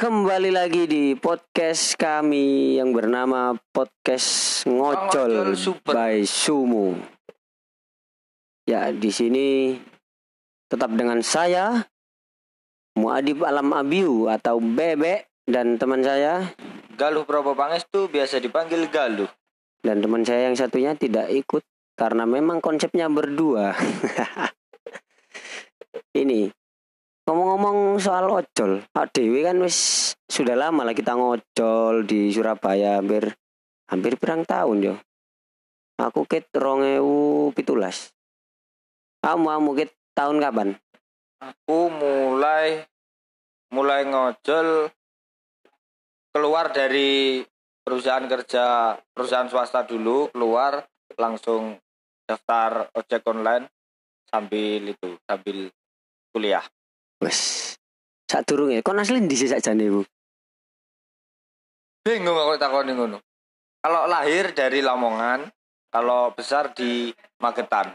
Kembali lagi di podcast kami yang bernama Podcast Ngocol Ngocol Super. by Sumu. Ya, di sini tetap dengan saya Muadib Alam Abiu atau Bebek dan teman saya Galuh Prabowo Pangestu biasa dipanggil Galuh. dan teman saya yang satunya tidak ikut karena memang konsepnya berdua. Ini ngomong-ngomong soal ojol, Pak Dewi kan wis sudah lama lah kita ngojol di Surabaya hampir hampir pirang tahun yo. Aku ket rongewu pitulas. Kamu kamu ket tahun kapan? Aku mulai mulai ngojol keluar dari perusahaan kerja perusahaan swasta dulu keluar langsung daftar ojek online sambil itu sambil kuliah. Wes. Sak durunge kon asli ndi sih sakjane Bu? Bingung aku takoni ngono. Kalau lahir dari Lamongan, kalau besar di Magetan.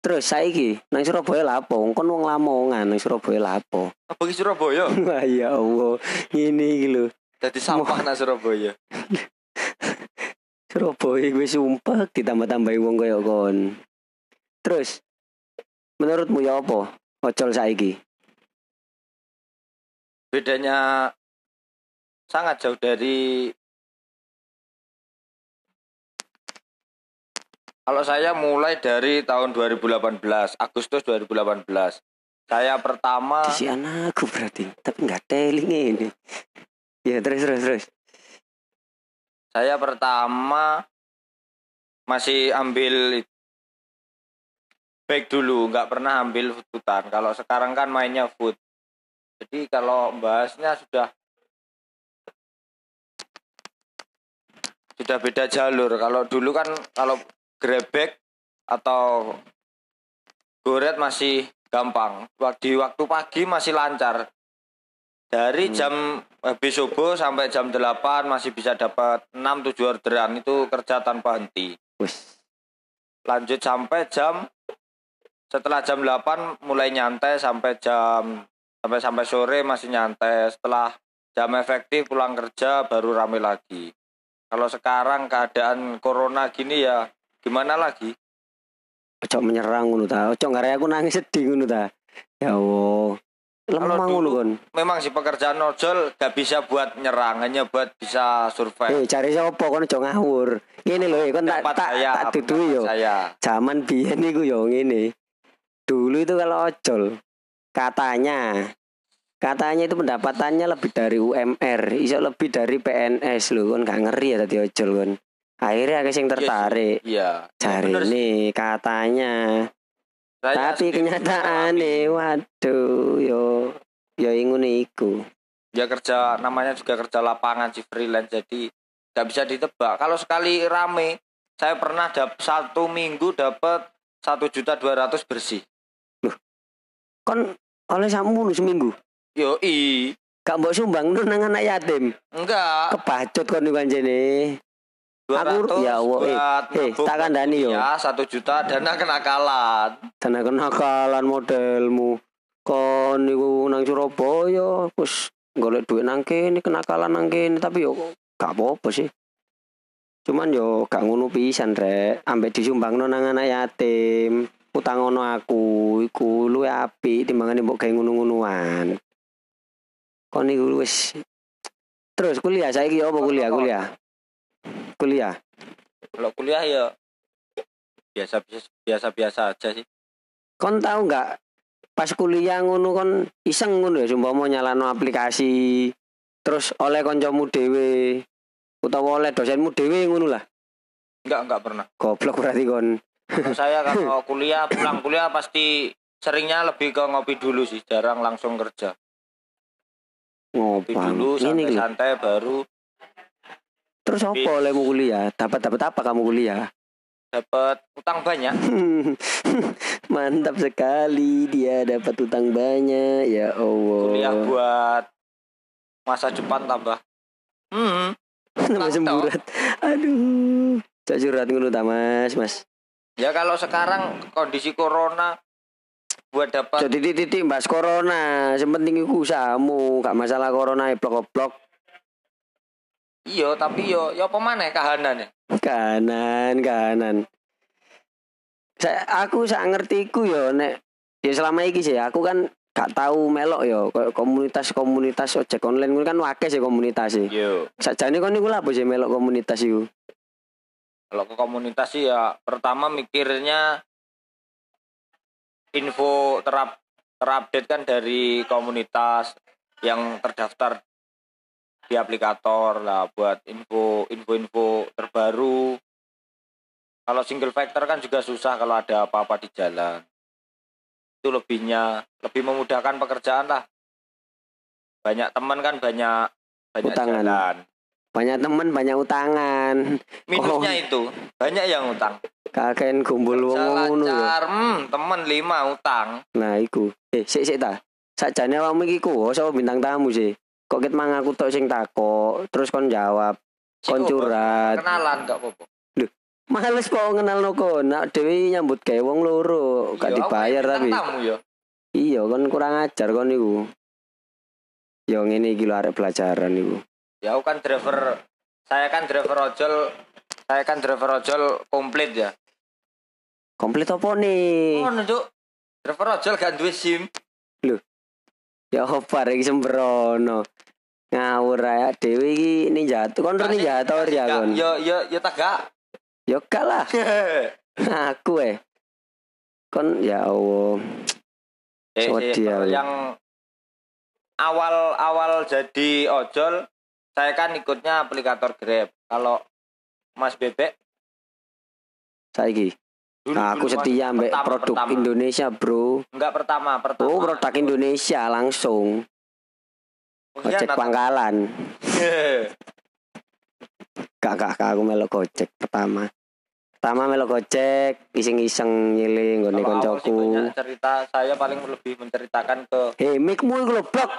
Terus saiki nang Surabaya lapo? Kon wong Lamongan nang Surabaya lapo? Apa ki Surabaya? Wah ya Allah, ini iki lho. Jadi sampah nang Surabaya. Surabaya gue sumpah ditambah-tambahi wong kaya kon. Terus menurutmu ya apa? Ojol saiki. Bedanya sangat jauh dari kalau saya mulai dari tahun 2018 Agustus 2018 saya pertama Si anakku berarti, tapi nggak teling ini. Ya terus terus terus. saya pertama masih ambil back dulu nggak pernah ambil fututan kalau sekarang kan mainnya food jadi kalau bahasnya sudah sudah beda jalur. Kalau dulu kan kalau grebek atau goret masih gampang. Di waktu pagi masih lancar. Dari Hmm. jam habis subuh sampai jam 8 masih bisa dapat 6 7 orderan. Itu kerja tanpa henti. Wes. lanjut sampai jam setelah jam 8 mulai nyantai sampai jam sampai sampai sore masih nyantai setelah jam efektif pulang kerja baru rame lagi kalau sekarang keadaan corona gini ya gimana lagi Ojo menyerang ngono ta. Ojo ngare aku nangis sedih ngono ta. Ya Allah. Lemah ngono kon. memang sih pekerjaan ojol gak bisa buat nyerang hanya buat bisa survive Eh cari sapa kon ojo ngawur. Ngene lho, eh, kon tak tak saya tak dudui yo. saya Zaman biyen iku yo ngene. Dulu itu kalau ojol katanya katanya itu pendapatannya lebih dari UMR, iso lebih dari PNS lho kon gak ngeri ya tadi ojol kon. Akhirnya akeh sing tertarik. iya Cari nih sih. katanya. Saya Tapi kenyataan nih, waduh, yo yo ingun iku. dia kerja namanya juga kerja lapangan sih freelance jadi nggak bisa ditebak kalau sekali rame saya pernah dap satu minggu dapat satu juta dua ratus bersih Kon oleh samu seminggu. yo i Gak mbok sumbang nu nang anak yatim. enggak Kebacut kon dua aku- ratus ya Allah, eh, buat eh, tak kandhani yo. ya satu juta dana kenakalan Tenan kenakalan modelmu. Kon niku nang Surabaya wis golek duit nang kene kenakalan nang kene tapi yo gak apa-apa sih. Cuman yo gak ngono pisan rek, ambek disumbangno nang anak yatim. Utang ono aku iku luwe apik timbangane mbok gawe ngono-ngonoan. Kon niku wis Terus kuliah saiki apa kuliah kuliah? Kuliah. kalau kuliah ya biasa biasa biasa biasa aja sih kon tahu nggak pas kuliah ngono kon iseng ngono ya sumpah nyalano aplikasi terus oleh koncomu dhewe utawa oleh dosenmu dhewe ngono lah enggak enggak pernah goblok berarti kon Kalau saya kalau kuliah pulang kuliah pasti seringnya lebih ke ngopi dulu sih jarang langsung kerja. Ngopi ngopang dulu santai-santai baru terus apa olehmu kuliah? Dapat dapat apa kamu kuliah? Dapat utang banyak. Mantap sekali dia dapat utang banyak ya Allah. Kuliah buat masa depan tambah. Hmm. Utang semburat. Aduh Cak curhat ngono ta mas? Mas ya kalau sekarang kondisi corona buat dapat Jadi titik bahas corona, yang penting iku usahamu, gak masalah corona ya blok-blok iya tapi yo yo apa maneh kahanan ya kanan kanan. Saya aku sak ngerti iku yo nek ya selama iki sih aku kan gak tahu melok yo komunitas-komunitas ojek online kan wakil sih komunitas sih. yo Sakjane kon niku apa sih melok komunitas iku? Kalau ke komunitas sih ya pertama mikirnya info terap terupdate kan dari komunitas yang terdaftar di aplikator lah buat info info-info terbaru. Kalau single factor kan juga susah kalau ada apa-apa di jalan. Itu lebihnya lebih memudahkan pekerjaan lah. Banyak teman kan banyak banyak Utangan. jalan Banyak temen, banyak utangan. minusnya Oh. itu banyak yang utang Kakek kumpul wong ngono ya. hmm, temen lima utang. Nah, iku. Eh, sik sik ta. Sakjane awakmu iki ku sapa bintang tamu sih? Kok ket mang aku tok sing takok, terus kon jawab, kon curhat. Kenalan gak apa-apa. Males kok kenal noko, nak dewi nyambut gawe wong loro, gak Iya, dibayar tapi. tamu ya. Iya, kon kurang ajar kon niku. Yo ngene iki lho arek pelajaran niku. Ya aku kan driver, saya kan driver ojol, saya kan driver ojol komplit ya. Komplit apa nih? Oh, nunjuk. Driver ojol gak duwe SIM. Ya apa iki sembrono. Ngawur ae dewi iki ninja. Kon ro ninja to ya kon. Yo yo yo tagak. Yo gak lah. Aku eh. Kon ya Allah. Eh, eh, yang awal-awal jadi ojol, saya kan ikutnya aplikator Grab. Kalau Mas Bebek Saiki. dulu, Nah, aku dulu, setia mbek pertama, produk pertama. Indonesia, Bro. Enggak pertama, pertama. Oh, produk Indonesia langsung. Ojek Pengkhianat. pangkalan. Gak, gak, gak, aku melok gojek pertama. Pertama melok gojek, iseng-iseng ngiling nggone koncoku. cerita, saya paling lebih menceritakan ke Hei, mikmu iku blok.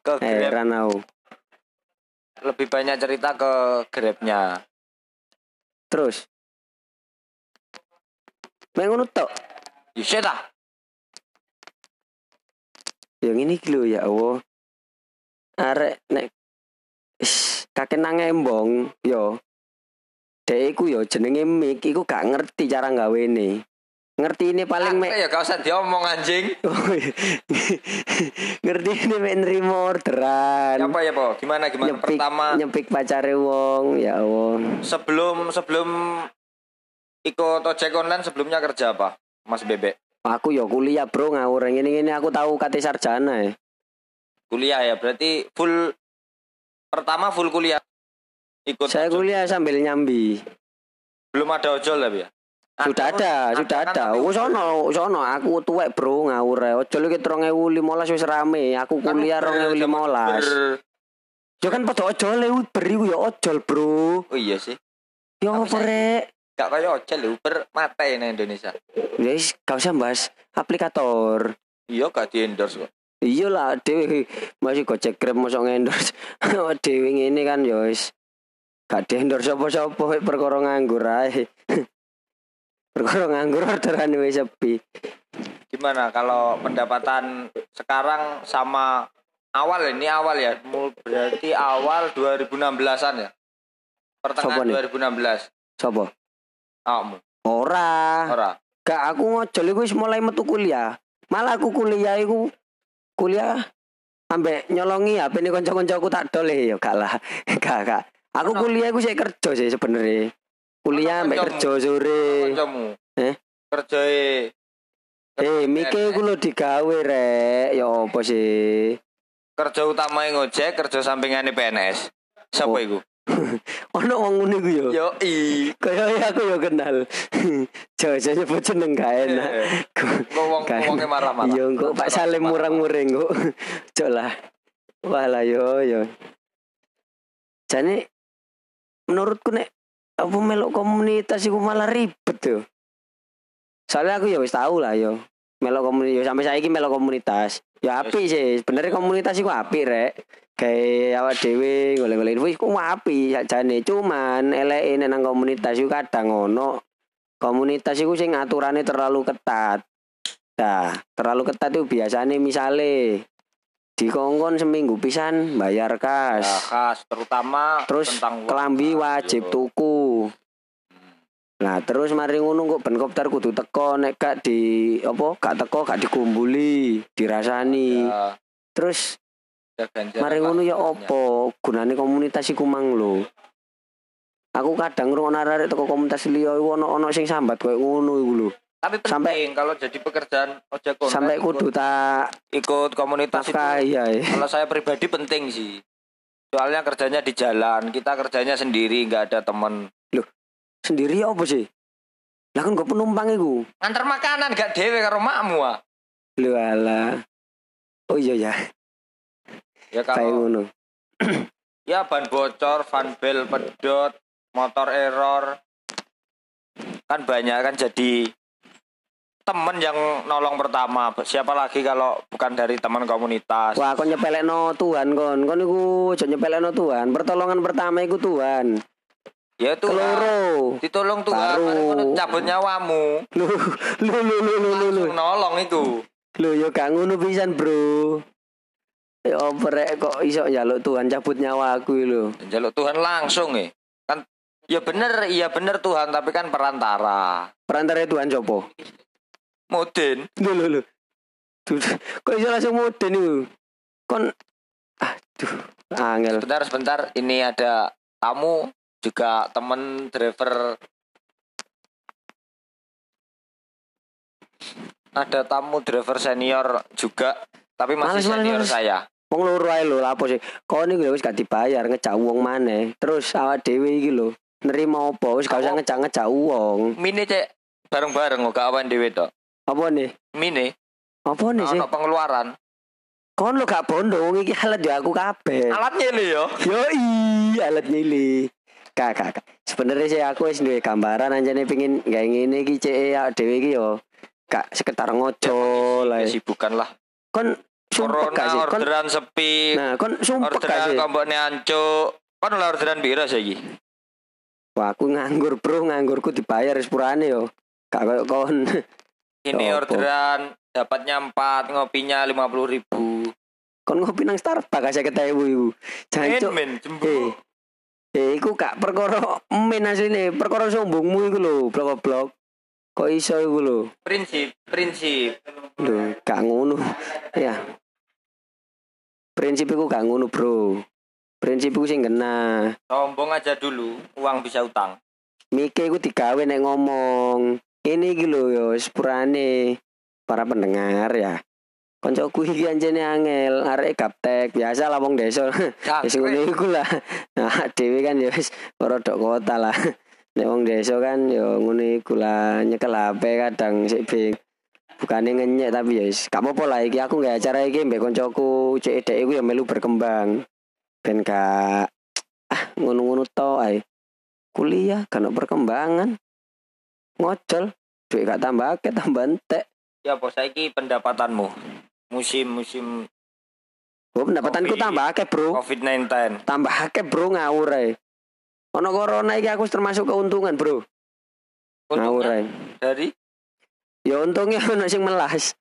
ke Grab. Heran aku. Lebih banyak cerita ke Grabnya. Terus. Mek ngono tok. Yusuf lah. Yang ini lho ya Allah. Arek nek Ish, kakek nang embong yo. Dek iku yo jenenge mik iku gak ngerti cara gawene. Ngerti ini paling mek ya gak usah diomong anjing. ngerti ini mek nerima orderan. Apa ya, Po? Gimana gimana nyepik, pertama nyepik pacare wong ya Allah. sebelum sebelum ikut ojek online sebelumnya kerja apa? Mas Bebek. Aku yo kuliah bro ngawur ngene ngene aku tahu kate sarjana ya. Kuliah ya, berarti full pertama full kuliah. Ikut Saya ojol. kuliah sambil nyambi. belum ada ojol tapi ya. Sudah ada, sudah ada. tapi Wis ono, wis ono. Aku tuwek bro ngawur ae. Ojol iki 2015 wis rame. Aku kan kuliah Uber, 2015. Uber. Yo kan padha ojol Uber iku yo ojol, Bro. Oh iya sih. Yo apa rek? Gak kayak ojol Uber mata ini Indonesia. Wis gak usah bahas aplikator. Iya gak di endorse kok. Iya lah, dewe masih gojek grab masuk ngendorse. dewe ngene kan yo wis. Gak di endorse sapa-sapa wek perkara nganggur ae. Perkara nganggur orderan wis sepi. Gimana kalau pendapatan sekarang sama awal ya? ini awal ya, Mul- berarti awal 2016-an ya? Sopo Pertengahan nih? 2016. Sopo? Awakmu. Ora. Ora. Gak aku ngojol iku wis mulai metu kuliah. Malah aku kuliah iku kuliah ambek nyolongi HP ini kanca-kancaku tak dol ya gak lah. Gak gak. Aku kuliah iku sik kerja sih sebenarnya. Kuliah kancamu? kerja sore. Eh? Kerjae Eh, mike iku lho digawe rek. Ya apa sih? kerja utama ngojek, kerja sampingane PNS. Siapa Oh. iku? Ono wong ngono iku yo. Yo i. Kaya aku yo kenal. Jaja nyebut jeneng gak enak. Kok wong wonge marah-marah. Iya, kok Pak Salim murang-muring kok. Cok lah. Walah yo yo. Jane menurutku nek apa melok komunitas iku malah ribet yo. Soalnya aku ya wis tahu lah yo. Melok komunitas yo sampai saiki melok komunitas. Ya apik sih, sebenarnya komunitas iku apik rek. Kayak awak dhewe golek-golek info iku apik sakjane. Cuman eleke nang komunitas iku kadang ono komunitas iku sing aturane terlalu ketat. Nah, terlalu ketat itu biasanya misale dikongkon seminggu pisan bayar Ya, kas. terutama Terus tentang kelambi wajib tuku. Nah, terus mari ngono kok ben kopter kudu teko nek gak di apa gak teko gak dikumpuli, dirasani. Ya, Terus ganjaran mari ngono ya opo gunane komunitas iku mang lho. Aku kadang ngrungokno arek teko komunitas liya iku ono-ono sing sambat koyo ngono iku lho. Tapi penting Sampai- kalau jadi pekerjaan ojek online Sampai kudu tak ikut komunitas itu pakai ya. kalau saya pribadi penting sih. Soalnya kerjanya di jalan, kita kerjanya sendiri, nggak ada temen. Sendiri apa sih? Lah kan gue penumpang iku. Ngantar makanan gak dewe karo makmu ah. Lho alah. Oh iya ya, Ya kalau ngono. ya ban bocor, van bel pedot, motor error. Kan banyak kan jadi temen yang nolong pertama. Siapa lagi kalau bukan dari teman komunitas? Wah, kon nyepelekno Tuhan kon. Kon iku aja nyepelekno Tuhan. Pertolongan pertama iku Tuhan. Ya itu Keloro. ditolong mari ngono cabut nyawamu. Lu lu lu lu lu lu lu. Nolong itu. Lu yo gak ngono pisan, Bro. Ya oprek kok iso njaluk Tuhan cabut nyawa aku lho. Jaluk Tuhan langsung ya. Kan ya bener, iya bener Tuhan, tapi kan perantara. Perantara Tuhan copo? Mudin. Lu lu lu. Duh, Kok iso langsung muden iku? Kon aduh, angel. Sebentar, sebentar. Ini ada tamu juga temen driver ada tamu driver senior juga tapi masih Males, senior males. saya Wong loro ae lho, lapo sih? Kon iku wis gak dibayar ngejak wong maneh. Terus awak dhewe iki lho, nerima apa? Wis gak usah ngejak-ngejak wong. mini cek bareng-bareng kok awan dewe to Apa nih? mini Apa nih sih? ono pengeluaran Kon lo gak bondo wong iki alat ya aku kabeh. alatnya lo yo Yo alat nyili. Kak, kak, kak. Sebenarnya sih aku wis duwe gambaran anjane pengin gawe ngene iki cek awak dhewe iki yo. Gak sekitar ngocol lah. kesibukan lah Kon gak sih? Kon orderan sepi Nah, kon sumpek gak orderan sih? komboknya ancuk kan oleh orderan biro saiki Wah, aku nganggur, Bro. Nganggurku dibayar sepurane yo. Gak koyo kon. ini Apa? orderan dapatnya empat ngopinya lima puluh ribu kon ngopi nang Starbucks saya ketemu iku. Jancuk. men Eh, eh, iku gak perkara men asline, perkara sombongmu iku lho, blok-blok. Kok iso iku lho? prinsip prinsip Lho, gak ngono. Ya. Prinsip iku gak ngono, Bro. Prinsip iku sing kena. sombong aja dulu uang bisa utang Mike iku digawe nek ngomong. Ini iki lho yo sepurane para pendengar ya. Koncoku iki anjene angel, arek gaptek, biasa lah wong desa. Wis ngono iku lah. Nah, dhewe kan ya wis rodok kota lah. Nek wong desa kan ya ngono iku lah, nyekel HP kadang sik bing. Bukane ngenyek tapi ya wis gak apa-apa lah iki aku gak acara iki mbek koncoku cek dhek iku ya melu berkembang. Ben gak ah ngono-ngono to ae. Kuliah ono perkembangan. Ngocol, duit gak tambah akeh tambah entek. ya bos saiki pendapatanmu musim musim Oh, pendapatanku tambah akeh, Bro. covid 19 tambah akeh bro ngawur ae. Ono corona iki aku termasuk keuntungan bro. Ngawur ae. dari Ya untungnya ono sing melas.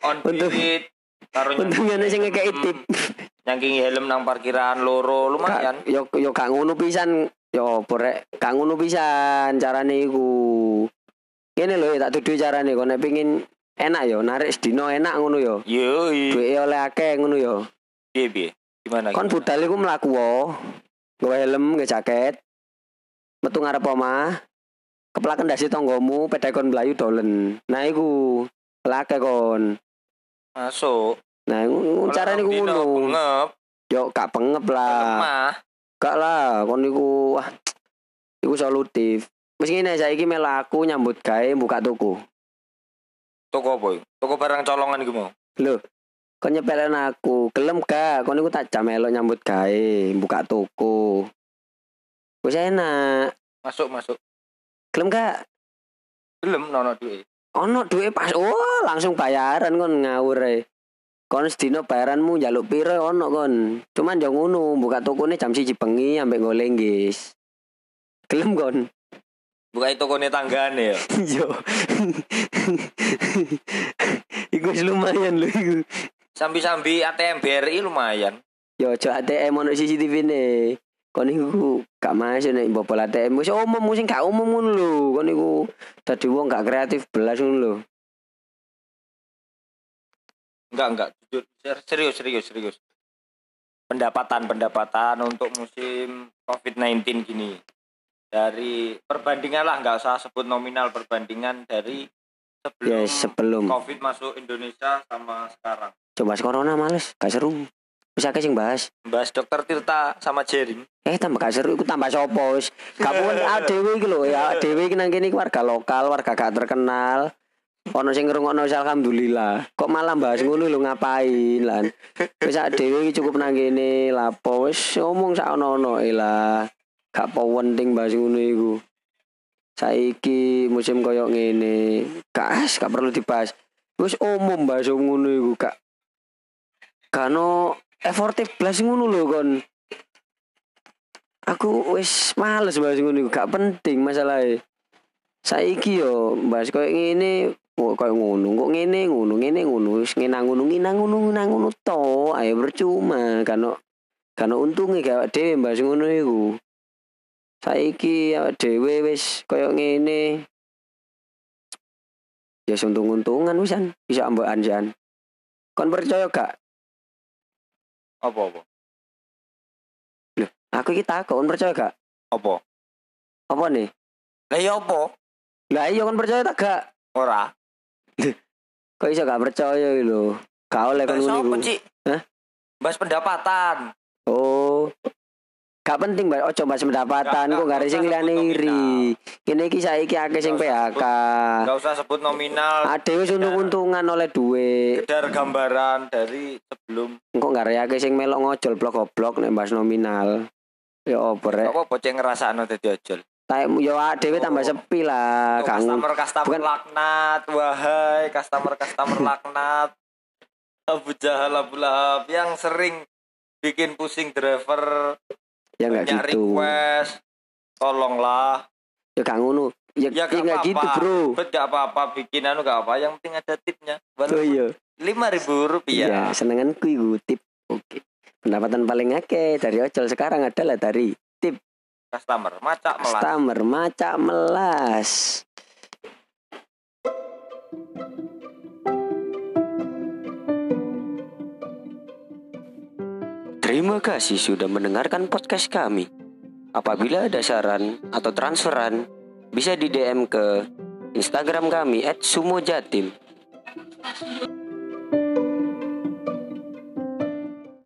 on Untung- Untungnya ono sing ngekeki tip. nyangking helm nang parkiran loro lumayan Gak- Yo yo gak ngono pisan. Yo porek gak ngono pisan carane iku. Ngene lho tak tuduh carane kok nek pengin enak yo narik sedino enak ngono yo. Yoi. Duit oleh akeh ngono yo. Piye piye? Gimana? Kon budal iku mlaku wo. Nggawa helm, nggawa jaket. Metu ngarep omah. Keplaken dasi tanggamu, pedhe kon mlayu dolen. Nah iku lake kon. Masuk. Nah, iku iku Dino ngono. Bengep. Yo gak pengep lah. Gak lah, kon iku wah. Iku solutif. Wis ngene saiki melaku nyambut gawe buka toko. Toko apa? Toko barang colongan iku mau. Lho, kon nyepelen aku, gelem gak? Kon iku tak jam elok nyambut gawe, buka toko. Wis enak. Masuk masuk. Gelem gak? Belum nono duit. Ono duit pas oh langsung bayaran kon ngawur ae. Kon sedina bayaranmu njaluk piro ono kon. Cuman yo ngono, buka tokone jam 1 bengi ambek goleng guys. Gelem kon. Buka itu kone tanggane ya. Yo. iku wis lumayan lho iku. Sambi-sambi ATM BRI lumayan. Yo ojo ATM ono CCTV ne. Kon iku gak masuk nek bobol ATM wis umum sing gak umum ngono lho. Kon iku dadi wong gak kreatif belas ngono lho. Enggak, enggak. Jujur, serius, serius, serius. Pendapatan, pendapatan untuk musim COVID-19 gini. Dari perbandingan lah, nggak usah sebut nominal perbandingan dari sebelum Ya sebelum COVID masuk Indonesia sama sekarang. coba corona males gak seru. Bisa sing bahas. Bahas dokter Tirta sama Jering. Eh tambah gak seru iku tambah sopo wis. Gak pun dhewe iki lho ya iki nang kene iki warga lokal, warga gak terkenal. Ono sing ngrungokno alhamdulillah. Kok malah bahas ngono lho ngapain lan. Wis dhewe iki cukup nang kene lapo wis ngomong sak ono-ono e lah. Gak penting bahas ngono iku. Saiki musim koyo ngene, gas gak perlu dibahas. Wis umum bahas ngono iku gak. Kano effortif blas ngono lho kon. Aku wis males bahas ngono iku, gak penting masalahnya. Saiki yo bahas koyo ngene, kok koyo ngono, kok ngene ngono, ngene ngono, wis ngene ngono, ngene ngono, ngene ngono to, ayo percuma kano kano untunge gak dhewe bahas ngono iku. Saiki awake dhewe wis koyo ngene. Ya untung-untungan wisan, bisa ambekan jan. Kon percaya gak? Apa apa? Aku iki takon kon percaya gak? Apa? Apa nih? Lah ya apa? Lah iya kon percaya tak gak? Ora. Kok iso gak percaya iki lho? Gak oleh kon ngono? Hah? Bahas pendapatan. Oh. Gak penting mbak, ojo bahas pendapatan, Gak- kok gak ada gak sing usah liyane sebut iri. Kene iki saiki akeh sing Gak usah PHK. Enggak usah sebut nominal. Ade wis untung-untungan oleh duit. Sekedar gambaran dari sebelum Engko gak ada akeh sing melok ngojol blok goblok nek bahas nominal. Ya opo rek. apa bocah ngerasakno dadi ojol. Tak yo dhewe tambah Oh. sepi lah, Kang. customer customer bukan- laknat wahai customer customer laknat Abu Jahal Abu Lahab yang sering bikin pusing driver Ya banyak gitu. request tolonglah Ya gak ngono. Ya, ya ya gak enggak apa-apa gitu, Bro. bet gak apa-apa bikin anu gak apa yang penting ada tipnya Oh iya. lima ribu rupiah senenganku iku tip. Oke. Pendapatan paling akeh dari ojol sekarang adalah dari customer macak melas customer macak melas. Terima kasih sudah mendengarkan podcast kami. Apabila ada saran atau transferan, bisa di DM ke Instagram kami @sumojatim.